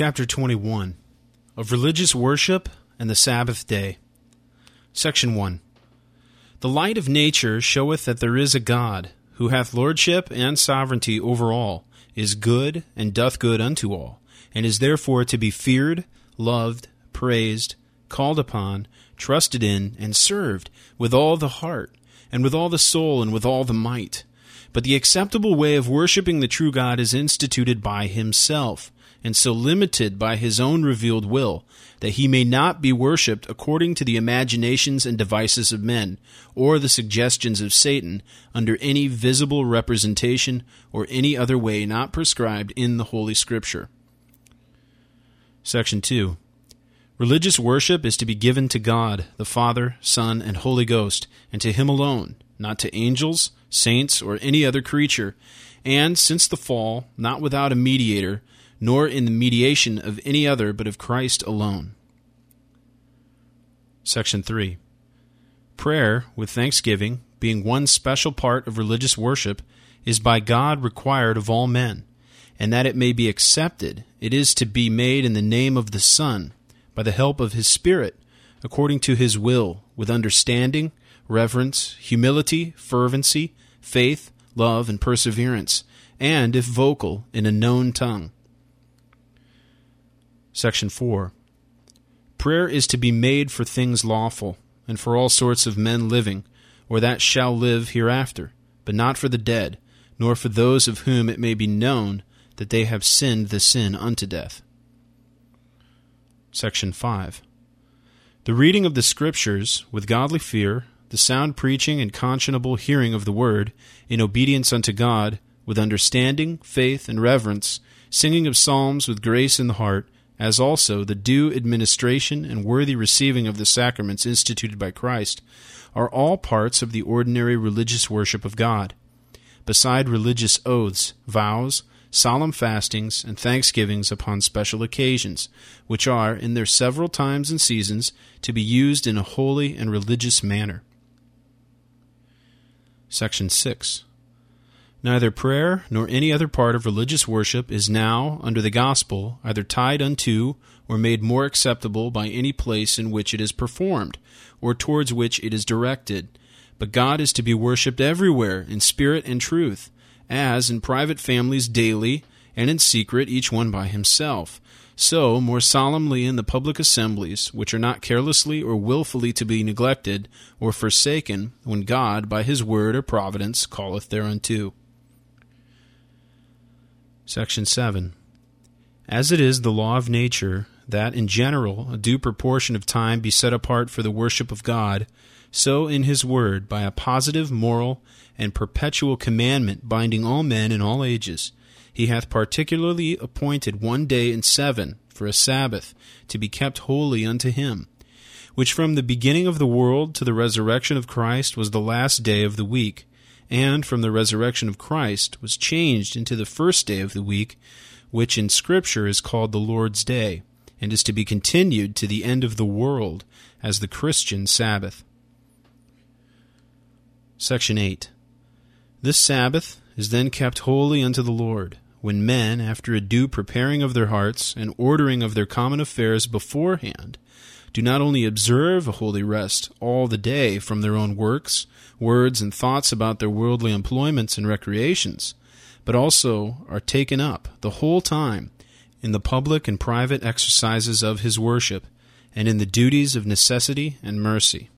Chapter 21 Of Religious Worship and the Sabbath Day. Section 1 The light of nature showeth that there is a God, who hath lordship and sovereignty over all, is good, and doth good unto all, and is therefore to be feared, loved, praised, called upon, trusted in, and served with all the heart, and with all the soul, and with all the might. But the acceptable way of worshipping the true God is instituted by himself and so limited by his own revealed will, that he may not be worshipped according to the imaginations and devices of men, or the suggestions of Satan, under any visible representation or any other way not prescribed in the Holy Scripture. Section 2. Religious worship is to be given to God, the Father, Son, and Holy Ghost, and to Him alone, not to angels, saints, or any other creature, and, since the fall, not without a mediator, nor in the mediation of any other but of Christ alone. Section 3. Prayer, with thanksgiving, being one special part of religious worship, is by God required of all men, and that it may be accepted, it is to be made in the name of the Son, by the help of His Spirit, according to His will, with understanding, reverence, humility, fervency, faith, love, and perseverance, and, if vocal, in a known tongue Section 4. Prayer is to be made for things lawful, and for all sorts of men living, or that shall live hereafter, but not for the dead, nor for those of whom it may be known that they have sinned the sin unto death. Section 5. The reading of the Scriptures, with godly fear, the sound preaching and conscionable hearing of the Word, in obedience unto God, with understanding, faith, and reverence, singing of psalms with grace in the heart, as also the due administration and worthy receiving of the sacraments instituted by Christ, are all parts of the ordinary religious worship of God. Beside religious oaths, vows, solemn fastings, and thanksgivings upon special occasions, which are, in their several times and seasons, to be used in a holy and religious manner. Section 6. Neither prayer nor any other part of religious worship is now, under the gospel, either tied unto or made more acceptable by any place in which it is performed, or towards which it is directed. But God is to be worshipped everywhere, in spirit and truth, as in private families daily, and in secret each one by himself. So, more solemnly in the public assemblies, which are not carelessly or wilfully to be neglected or forsaken, when God, by his word or providence, calleth thereunto. Section 7. As it is the law of nature that, in general, a due proportion of time be set apart for the worship of God, so in His Word, by a positive, moral, and perpetual commandment binding all men in all ages, He hath particularly appointed one day in seven for a Sabbath, to be kept holy unto Him, which from the beginning of the world to the resurrection of Christ was the last day of the week and from the resurrection of Christ was changed into the first day of the week, which in Scripture is called the Lord's Day, and is to be continued to the end of the world as the Christian Sabbath. Section 8. This Sabbath is then kept holy unto the Lord, when men, after a due preparing of their hearts and ordering of their common affairs beforehand, do not only observe a holy rest all the day from their own works, words, and thoughts about their worldly employments and recreations, but also are taken up the whole time in the public and private exercises of his worship, and in the duties of necessity and mercy.